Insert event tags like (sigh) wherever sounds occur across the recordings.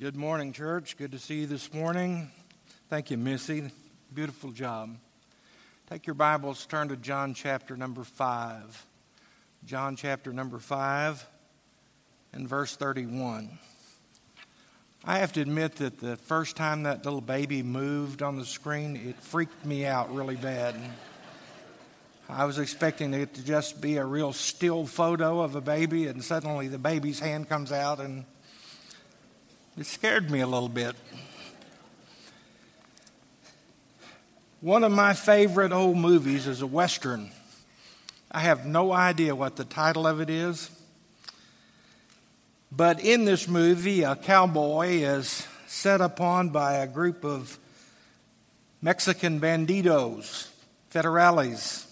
Good morning, church. Good to see you this morning. Thank you, Missy. Beautiful job. Take your Bibles, turn to John chapter number 5. John chapter number 5 and verse 31. I have to admit that the first time that little baby moved on the screen, it freaked me out really bad. I was expecting it to just be a real still photo of a baby, and suddenly the baby's hand comes out, and it scared me a little bit. One of my favorite old movies is a Western. I have no idea what the title of it is. But in this movie, a cowboy is set upon by a group of Mexican bandidos, federales,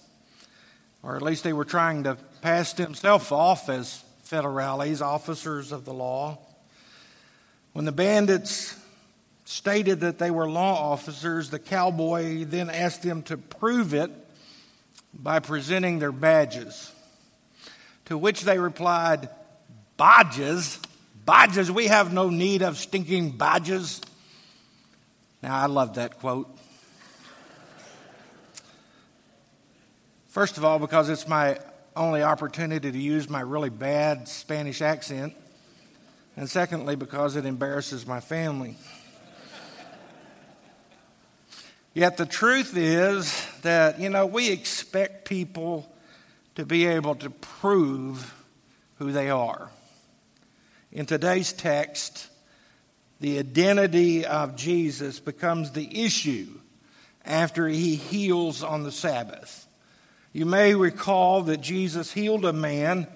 or at least they were trying to pass themselves off as federales, officers of the law. When the bandits stated that they were law officers, the cowboy then asked them to prove it by presenting their badges. To which they replied, Badges? Badges? We have no need of stinking badges. Now, I love that quote. First of all, because it's my only opportunity to use my really bad Spanish accent. And secondly, because it embarrasses my family. Yet the truth is that, you know, we expect people to be able to prove who they are. In today's text, the identity of Jesus becomes the issue after he heals on the Sabbath. You may recall that Jesus healed a man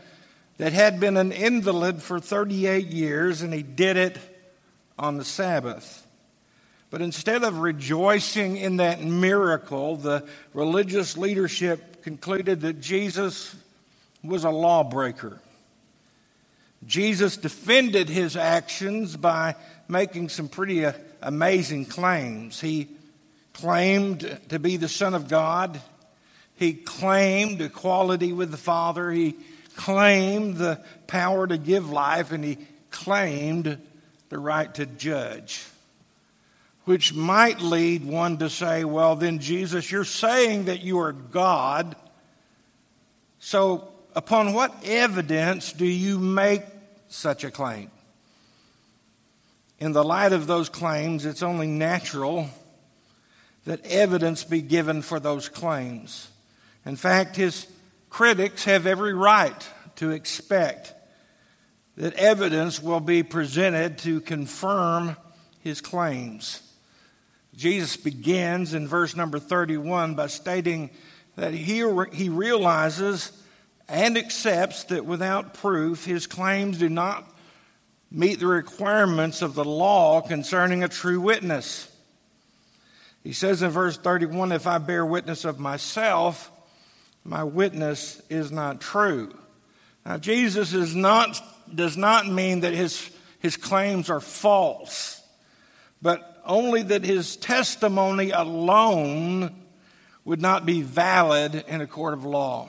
that had been an invalid for 38 years, and he did it on the Sabbath. But instead of rejoicing in that miracle, the religious leadership concluded that Jesus was a lawbreaker. Jesus defended his actions by making some pretty uh, amazing claims. He claimed to be the Son of God. He claimed equality with the Father. He claimed the power to give life, and he claimed the right to judge. Which might lead one to say, well, then, Jesus, you're saying that you are God. So, upon what evidence do you make such a claim? In the light of those claims, it's only natural that evidence be given for those claims. In fact, his critics have every right to expect that evidence will be presented to confirm his claims. Jesus begins in verse number 31 by stating that he, he realizes and accepts that without proof, his claims do not meet the requirements of the law concerning a true witness. He says in verse 31 If I bear witness of myself, my witness is not true. Now, Jesus is not, does not mean that his, his claims are false, but only that his testimony alone would not be valid in a court of law.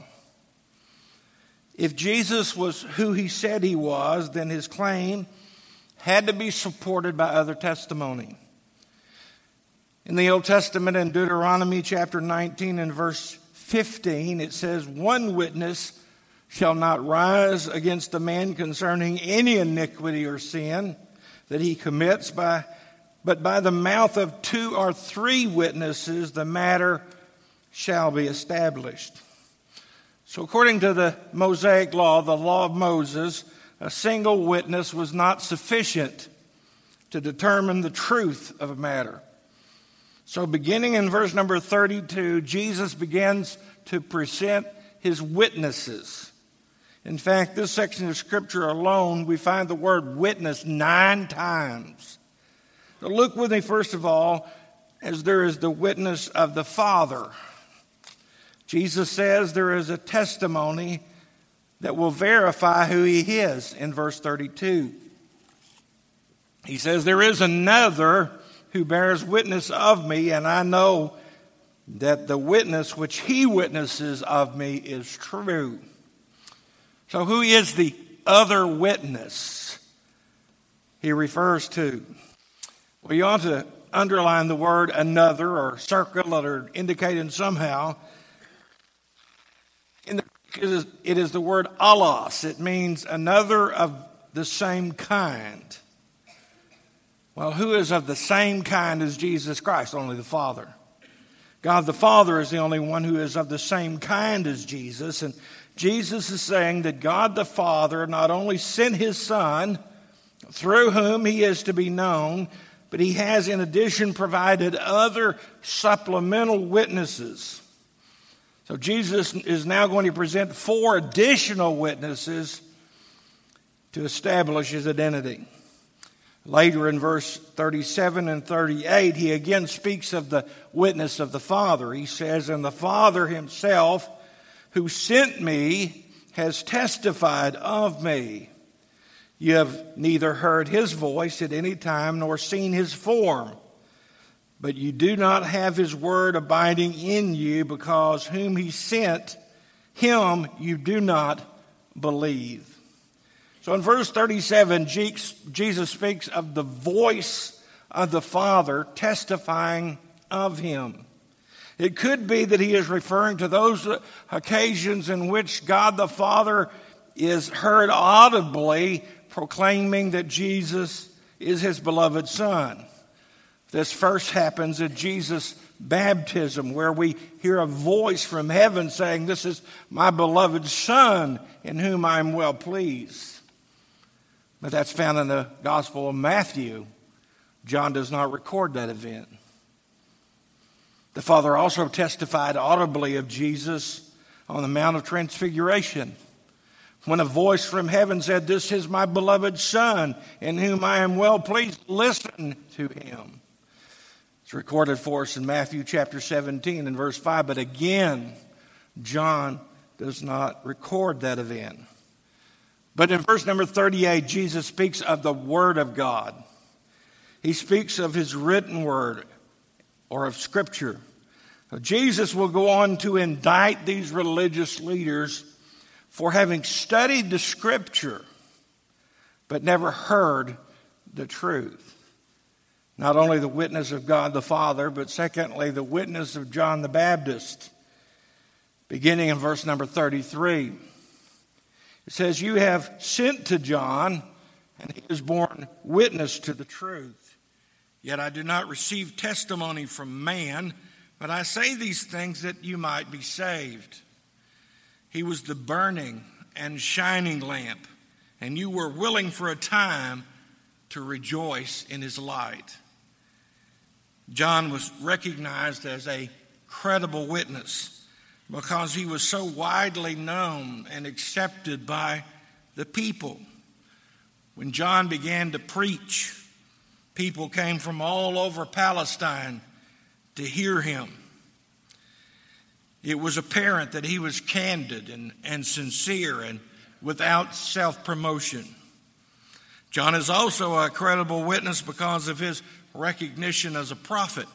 If Jesus was who he said he was, then his claim had to be supported by other testimony. In the Old Testament, in Deuteronomy chapter 19 and verse 15, it says, One witness shall not rise against a man concerning any iniquity or sin that he commits, by, but by the mouth of two or three witnesses the matter shall be established. So, according to the Mosaic law, the law of Moses, a single witness was not sufficient to determine the truth of a matter. So, beginning in verse number 32, Jesus begins to present his witnesses. In fact, this section of scripture alone, we find the word witness nine times. So look with me, first of all, as there is the witness of the Father. Jesus says there is a testimony that will verify who he is in verse 32. He says, There is another who bears witness of me, and I know that the witness which he witnesses of me is true. So, who is the other witness? he refers to. Well, you ought to underline the word another or circle it or indicate it somehow. In the, it is the word allos. It means another of the same kind. Well, who is of the same kind as Jesus Christ? Only the Father. God the Father is the only one who is of the same kind as Jesus. And Jesus is saying that God the Father not only sent his Son, through whom he is to be known, but he has in addition provided other supplemental witnesses. So Jesus is now going to present four additional witnesses to establish his identity. Later in verse 37 and 38, he again speaks of the witness of the Father. He says, And the Father himself, who sent me, has testified of me. You have neither heard his voice at any time nor seen his form. But you do not have his word abiding in you because whom he sent, him you do not believe. So in verse 37, Jesus speaks of the voice of the Father testifying of him. It could be that he is referring to those occasions in which God the Father is heard audibly proclaiming that Jesus is his beloved Son. This first happens at Jesus' baptism, where we hear a voice from heaven saying, This is my beloved Son, in whom I am well pleased. But that's found in the Gospel of Matthew. John does not record that event. The Father also testified audibly of Jesus on the Mount of Transfiguration when a voice from heaven said, This is my beloved Son, in whom I am well pleased, listen to him. It's recorded for us in Matthew chapter 17 and verse 5, but again, John does not record that event. But in verse number 38, Jesus speaks of the Word of God. He speaks of His written Word or of Scripture. Jesus will go on to indict these religious leaders for having studied the scripture but never heard the truth. Not only the witness of God the Father, but secondly, the witness of John the Baptist. Beginning in verse number 33, it says, You have sent to John, and he has borne witness to the truth. Yet I do not receive testimony from man, but I say these things that you might be saved. He was the burning and shining lamp, and you were willing for a time to rejoice in his light. John was recognized as a credible witness because he was so widely known and accepted by the people. When John began to preach, people came from all over Palestine to hear him. It was apparent that he was candid and, and sincere and without self promotion. John is also a credible witness because of his recognition as a prophet.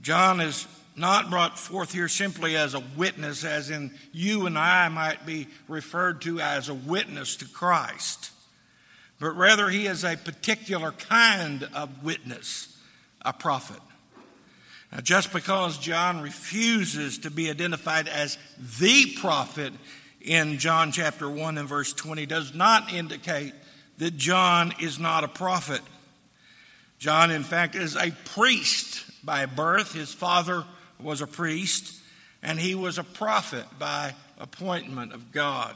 John is not brought forth here simply as a witness, as in you and I might be referred to as a witness to Christ, but rather he is a particular kind of witness, a prophet. Now, just because John refuses to be identified as the prophet in John chapter 1 and verse 20 does not indicate that John is not a prophet. John, in fact, is a priest by birth. His father was a priest, and he was a prophet by appointment of God.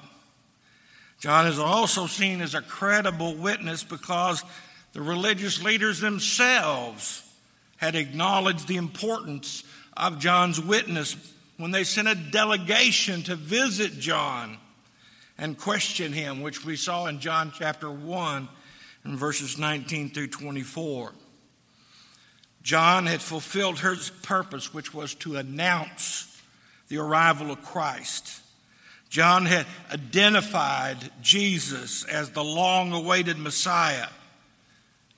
John is also seen as a credible witness because the religious leaders themselves had acknowledged the importance of John's witness when they sent a delegation to visit John and question him, which we saw in John chapter 1 and verses 19 through 24. John had fulfilled his purpose, which was to announce the arrival of Christ. John had identified Jesus as the long awaited Messiah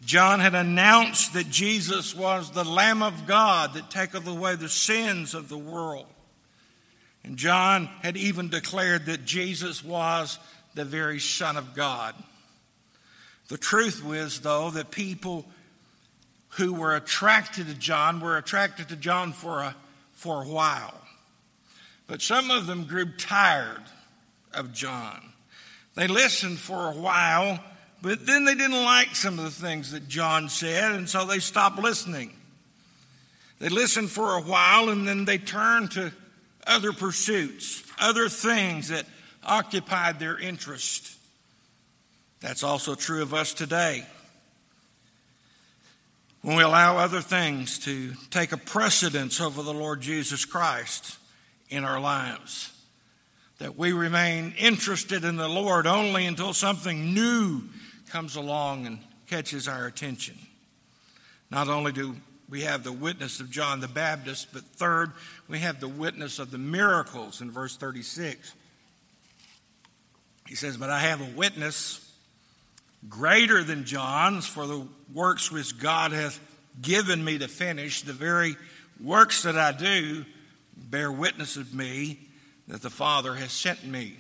John had announced that Jesus was the Lamb of God that taketh away the sins of the world. And John had even declared that Jesus was the very Son of God. The truth was, though, that people who were attracted to John were attracted to John for a, for a while. But some of them grew tired of John. They listened for a while, but then they didn't like some of the things that John said, and so they stopped listening. They listened for a while and then they turned to other pursuits, other things that occupied their interest. That's also true of us today. When we allow other things to take a precedence over the Lord Jesus Christ in our lives, that we remain interested in the Lord only until something new comes along and catches our attention. Not only do we have the witness of John the Baptist, but third, we have the witness of the miracles in verse 36. He says, But I have a witness greater than John's, for the works which God hath given me to finish, the very works that I do, bear witness of me that the Father has sent me.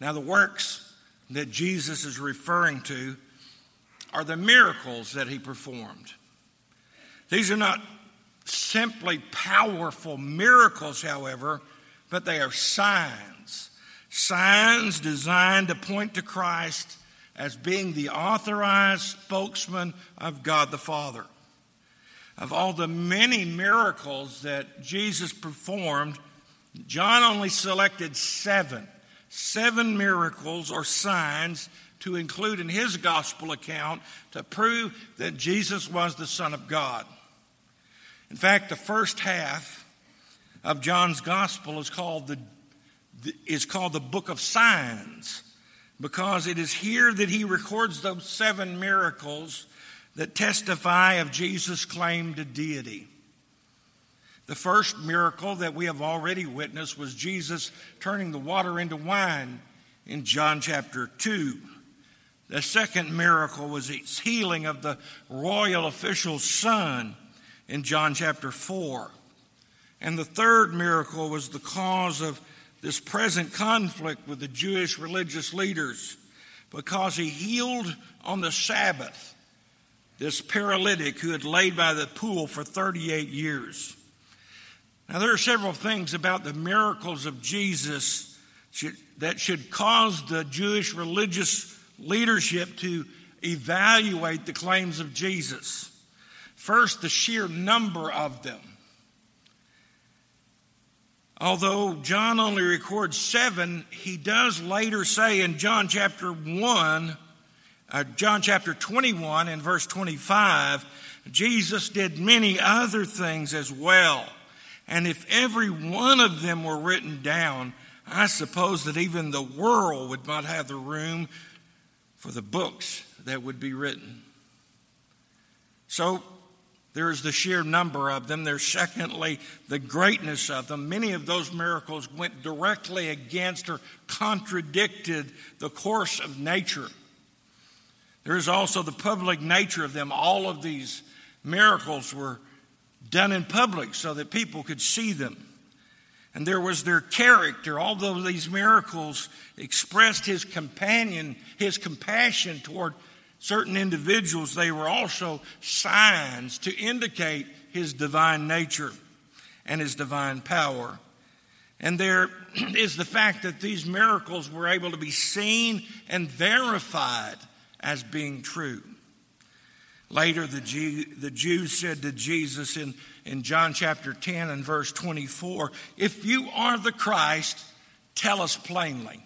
Now, the works that Jesus is referring to are the miracles that he performed. These are not simply powerful miracles, however, but they are signs. Signs designed to point to Christ as being the authorized spokesman of God the Father. Of all the many miracles that Jesus performed, John only selected seven. Seven miracles or signs to include in his gospel account to prove that Jesus was the Son of God. In fact, the first half of John's gospel is called the, is called the book of signs because it is here that he records those seven miracles that testify of Jesus' claim to deity. The first miracle that we have already witnessed was Jesus turning the water into wine in John chapter 2. The second miracle was its healing of the royal official's son in John chapter 4. And the third miracle was the cause of this present conflict with the Jewish religious leaders because he healed on the Sabbath this paralytic who had laid by the pool for 38 years. Now, there are several things about the miracles of Jesus that should cause the Jewish religious leadership to evaluate the claims of Jesus. First, the sheer number of them. Although John only records seven, he does later say in John chapter 1, uh, John chapter 21 and verse 25, Jesus did many other things as well. And if every one of them were written down, I suppose that even the world would not have the room for the books that would be written. So there's the sheer number of them. There's secondly the greatness of them. Many of those miracles went directly against or contradicted the course of nature. There is also the public nature of them. All of these miracles were done in public so that people could see them. And there was their character. Although these miracles expressed his companion, his compassion toward certain individuals, they were also signs to indicate his divine nature and his divine power. And there (clears throat) is the fact that these miracles were able to be seen and verified as being true. Later, the, Jew, the Jews said to Jesus in, in John chapter 10 and verse 24, If you are the Christ, tell us plainly.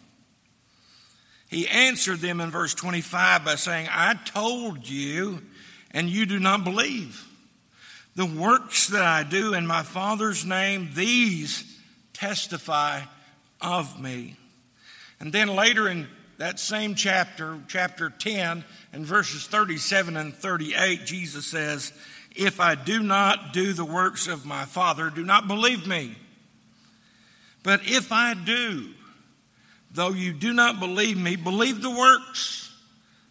He answered them in verse 25 by saying, I told you, and you do not believe. The works that I do in my Father's name, these testify of me. And then later in that same chapter, chapter 10, and verses 37 and 38, Jesus says, If I do not do the works of my Father, do not believe me. But if I do, Though you do not believe me, believe the works,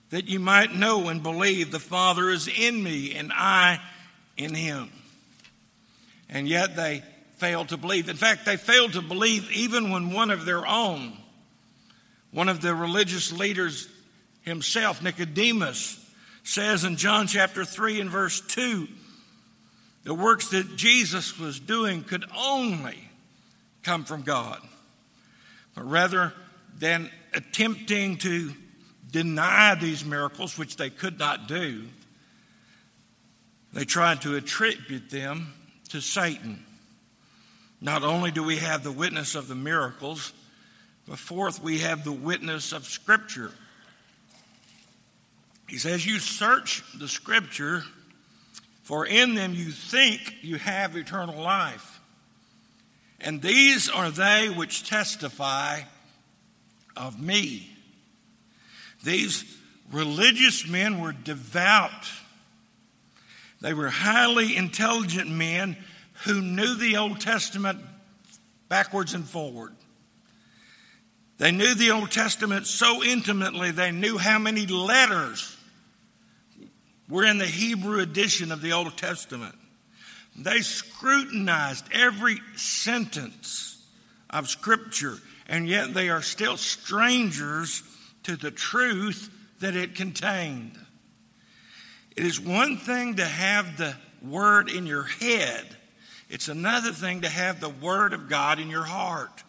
that you might know and believe the Father is in me and I in him. And yet they failed to believe. In fact, they failed to believe even when one of their own, one of the religious leaders himself, Nicodemus, says in John chapter 3 and verse 2 the works that Jesus was doing could only come from God. But rather than attempting to deny these miracles, which they could not do, they tried to attribute them to Satan. Not only do we have the witness of the miracles, but fourth, we have the witness of Scripture. He says, You search the Scripture, for in them you think you have eternal life. And these are they which testify of me. These religious men were devout. They were highly intelligent men who knew the Old Testament backwards and forward. They knew the Old Testament so intimately, they knew how many letters were in the Hebrew edition of the Old Testament. They scrutinized every sentence of Scripture, and yet they are still strangers to the truth that it contained. It is one thing to have the Word in your head, it's another thing to have the Word of God in your heart.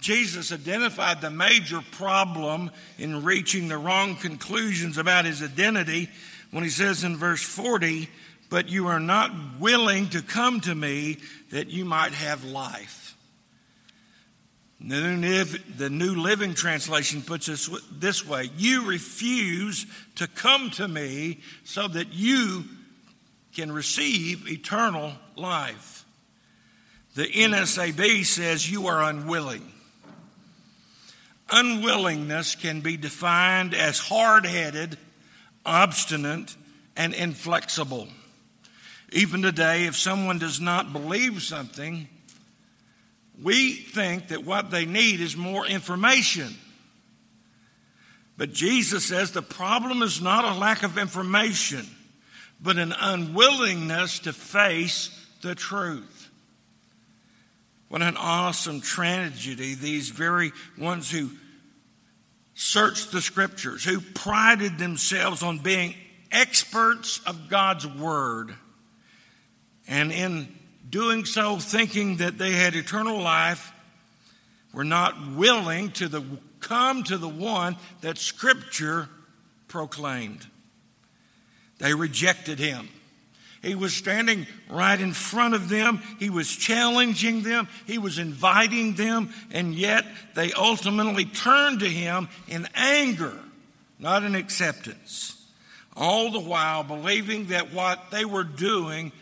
Jesus identified the major problem in reaching the wrong conclusions about his identity when he says in verse 40, But you are not willing to come to me that you might have life. The New Living Translation puts it this way You refuse to come to me so that you can receive eternal life. The NASB says you are unwilling. Unwillingness can be defined as hard headed, obstinate, and inflexible. Even today, if someone does not believe something, we think that what they need is more information. But Jesus says the problem is not a lack of information, but an unwillingness to face the truth. What an awesome tragedy, these very ones who searched the scriptures, who prided themselves on being experts of God's word, and in doing so, thinking that they had eternal life, were not willing to the, come to the one that Scripture proclaimed. They rejected him. He was standing right in front of them. He was challenging them. He was inviting them. And yet they ultimately turned to him in anger, not in acceptance. All the while believing that what they were doing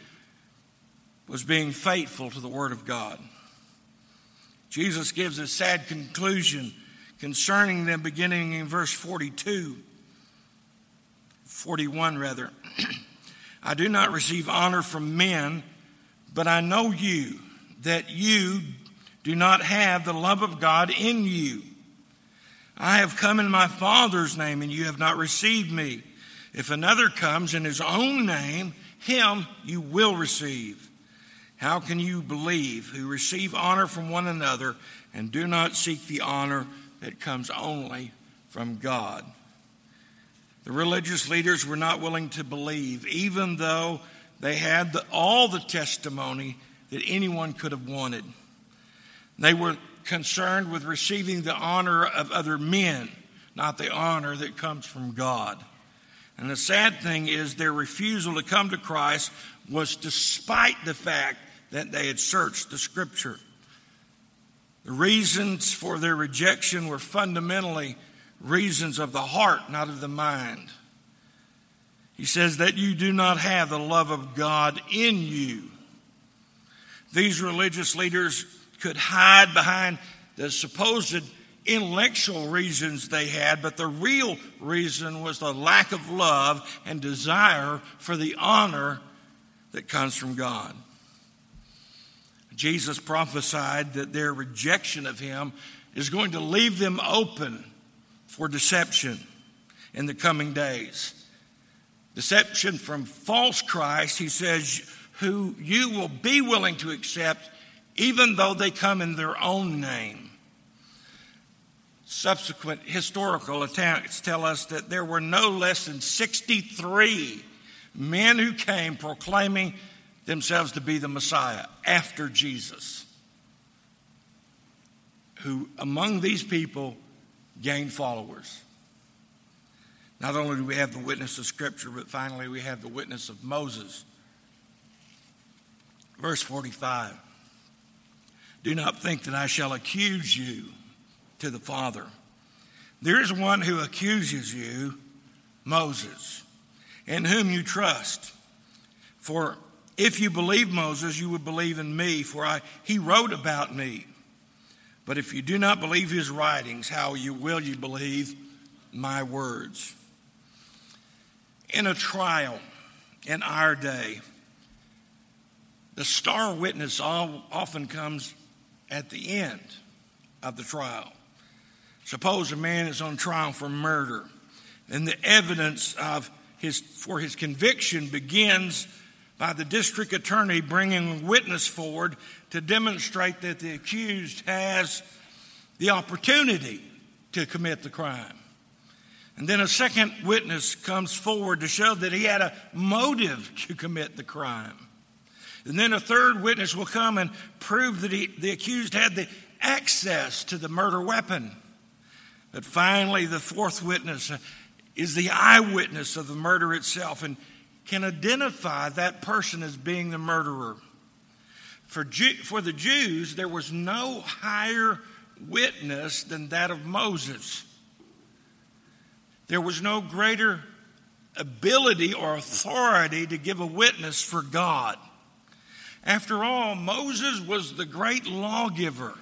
was being faithful to the Word of God. Jesus gives a sad conclusion concerning them beginning in verse 42, 41 rather. (clears throat) I do not receive honor from men, but I know you, that you do not have the love of God in you. I have come in my Father's name, and you have not received me. If another comes in his own name, him you will receive. How can you believe who receive honor from one another and do not seek the honor that comes only from God? The religious leaders were not willing to believe, even though they had the, all the testimony that anyone could have wanted. They were concerned with receiving the honor of other men, not the honor that comes from God. And the sad thing is, their refusal to come to Christ was despite the fact that they had searched the scripture. The reasons for their rejection were fundamentally reasons of the heart, not of the mind. He says that you do not have the love of God in you. These religious leaders could hide behind the supposed intellectual reasons they had, but the real reason was the lack of love and desire for the honor that comes from God. Jesus prophesied that their rejection of him is going to leave them open for deception in the coming days. Deception from false Christ, he says, who you will be willing to accept even though they come in their own name. Subsequent historical accounts tell us that there were no less than 63 men who came proclaiming themselves to be the Messiah after Jesus, who among these people gained followers. Not only do we have the witness of Scripture, but finally we have the witness of Moses. Verse 45 Do not think that I shall accuse you to the Father. There is one who accuses you, Moses, in whom you trust. For if you believe Moses, you would believe in me, for I, he wrote about me. But if you do not believe his writings, how you, will you believe my words? In a trial in our day, the star witness often comes at the end of the trial. Suppose a man is on trial for murder, and the evidence of his, for his conviction begins by the district attorney bringing witness forward to demonstrate that the accused has the opportunity to commit the crime. And then a second witness comes forward to show that he had a motive to commit the crime. And then a third witness will come and prove that he, the accused had the access to the murder weapon. But finally, the fourth witness uh, is the eyewitness of the murder itself and can identify that person as being the murderer. For, Jew, for the Jews, there was no higher witness than that of Moses. There was no greater ability or authority to give a witness for God. After all, Moses was the great lawgiver.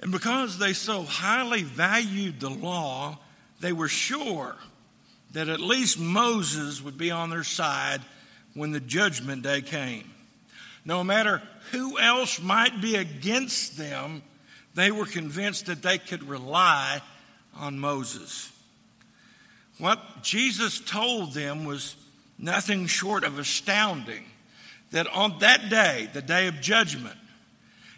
And because they so highly valued the law, they were sure that at least Moses would be on their side when the judgment day came. No matter who else might be against them, they were convinced that they could rely on Moses. What Jesus told them was nothing short of astounding that on that day, the day of judgment,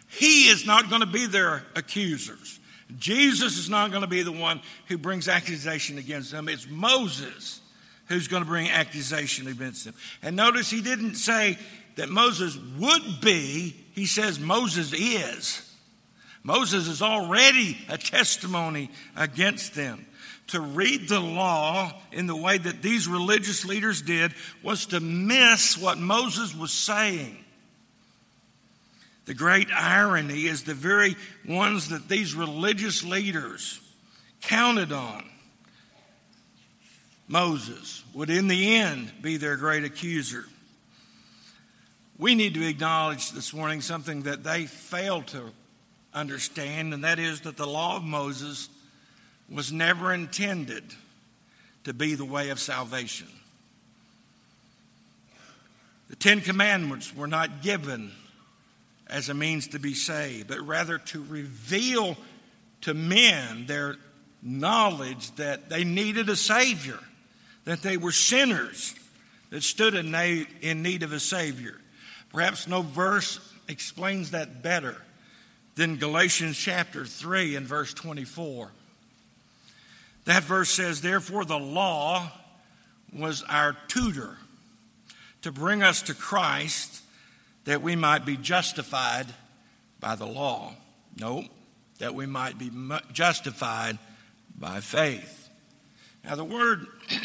he is not going to be their accusers. Jesus is not going to be the one who brings accusation against them. It's Moses who's going to bring accusation against them. And notice he didn't say that Moses would be, he says Moses is. Moses is already a testimony against them. To read the law in the way that these religious leaders did was to miss what Moses was saying. The great irony is the very ones that these religious leaders counted on. Moses would, in the end, be their great accuser. We need to acknowledge this morning something that they failed to understand, and that is that the law of Moses was never intended to be the way of salvation. The Ten Commandments were not given as a means to be saved, but rather to reveal to men their knowledge that they needed a Savior, that they were sinners that stood in need of a Savior. Perhaps no verse explains that better than Galatians chapter 3 and verse 24. That verse says, Therefore, the law was our tutor to bring us to Christ that we might be justified by the law. No, that we might be justified by faith. Now, the word (clears throat)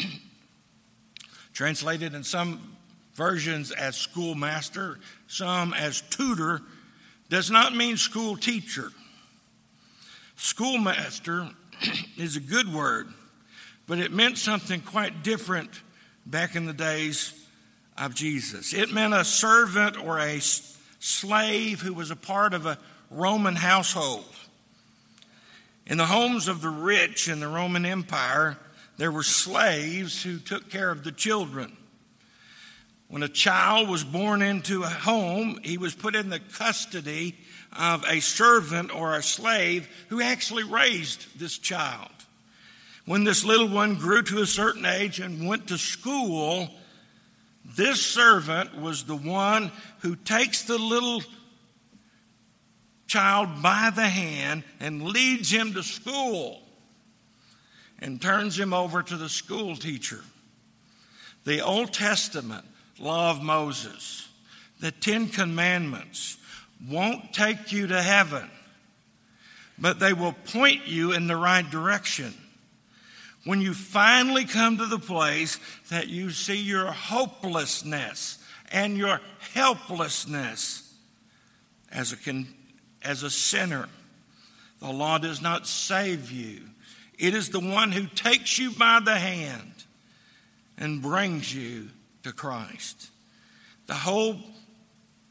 translated in some versions as schoolmaster, some as tutor, does not mean school teacher. Schoolmaster (clears throat) is a good word, but it meant something quite different back in the days of Jesus. It meant a servant or a slave who was a part of a Roman household. In the homes of the rich in the Roman Empire, there were slaves who took care of the children. When a child was born into a home, he was put in the custody of a servant or a slave who actually raised this child. When this little one grew to a certain age and went to school, this servant was the one who takes the little child by the hand and leads him to school and turns him over to the school teacher. The Old Testament law of Moses, the Ten Commandments, won't take you to heaven, but they will point you in the right direction. When you finally come to the place that you see your hopelessness and your helplessness as a, as a sinner, the law does not save you. It is the one who takes you by the hand and brings you to Christ. The whole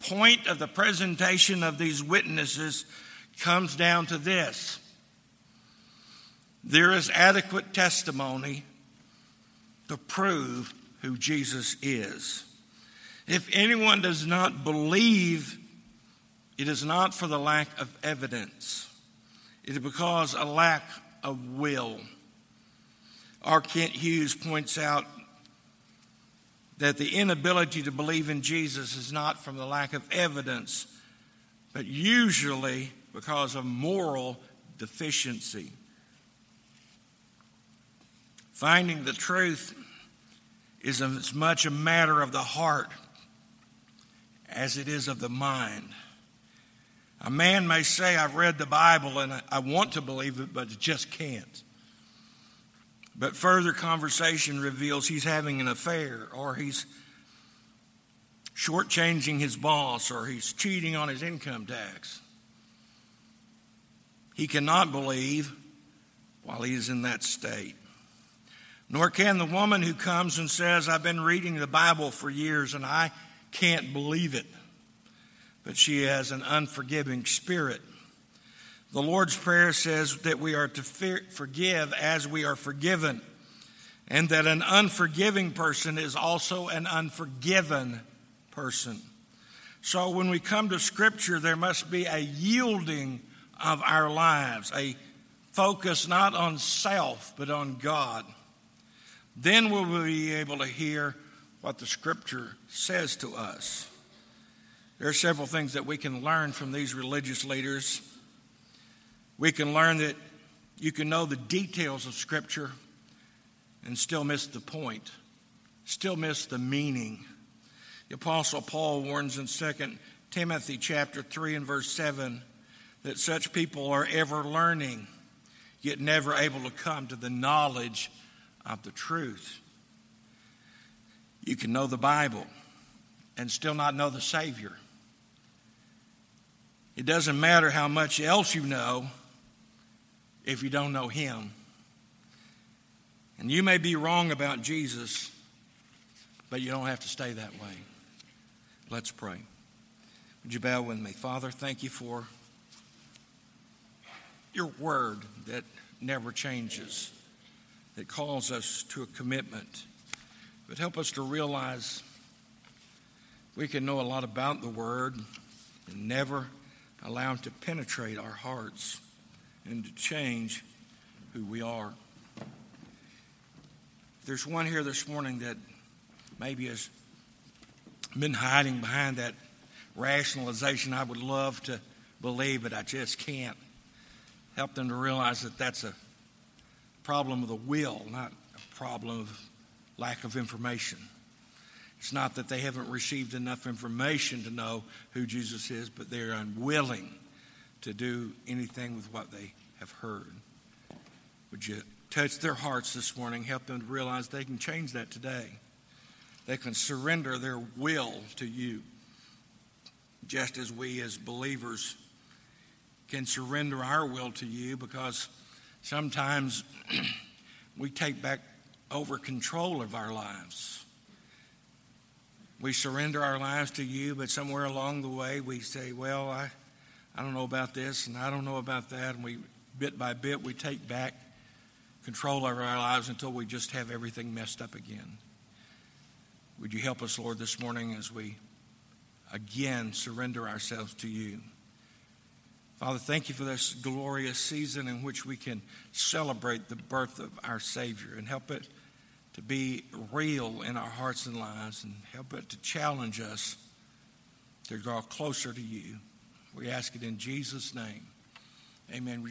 point of the presentation of these witnesses comes down to this there is adequate testimony to prove who Jesus is. If anyone does not believe, it is not for the lack of evidence, it is because a lack of will. R. Kent Hughes points out that the inability to believe in Jesus is not from the lack of evidence, but usually because of moral deficiency. Finding the truth is as much a matter of the heart as it is of the mind. A man may say, I've read the Bible and I want to believe it, but just can't. But further conversation reveals he's having an affair, or he's shortchanging his boss, or he's cheating on his income tax. He cannot believe while he is in that state. Nor can the woman who comes and says, I've been reading the Bible for years and I can't believe it. But she has an unforgiving spirit. The Lord's Prayer says that we are to forgive as we are forgiven, and that an unforgiving person is also an unforgiven person. So when we come to Scripture, there must be a yielding of our lives, a focus not on self, but on God. Then we'll be able to hear what the Scripture says to us. There are several things that we can learn from these religious leaders we can learn that you can know the details of Scripture and still miss the point, still miss the meaning. The Apostle Paul warns in 2 Timothy chapter 3 and verse 7 that such people are ever learning, yet never able to come to the knowledge of the truth. You can know the Bible and still not know the Savior. It doesn't matter how much else you know if you don't know Him. And you may be wrong about Jesus, but you don't have to stay that way. Let's pray. Would you bow with me? Father, thank you for your word that never changes, that calls us to a commitment. But help us to realize we can know a lot about the word and never allow it to penetrate our hearts and to change who we are. There's one here this morning that maybe has been hiding behind that rationalization. I would love to believe, but I just can't. Help them to realize that that's a problem of the will, not a problem of lack of information. It's not that they haven't received enough information to know who Jesus is, but they're unwilling to do anything with what they have heard. Would you touch their hearts this morning, help them to realize they can change that today? They can surrender their will to you, just as we as believers can surrender our will to you because sometimes (clears throat) we take back over control of our lives. We surrender our lives to you, but somewhere along the way we say, Well, I, I don't know about this and I don't know about that. And we, bit by bit, we take back control of our lives until we just have everything messed up again. Would you help us, Lord, this morning as we again surrender ourselves to you? Father, thank you for this glorious season in which we can celebrate the birth of our Savior and help it to be real in our hearts and lives and help it to challenge us to draw closer to you. We ask it in Jesus' name. Amen.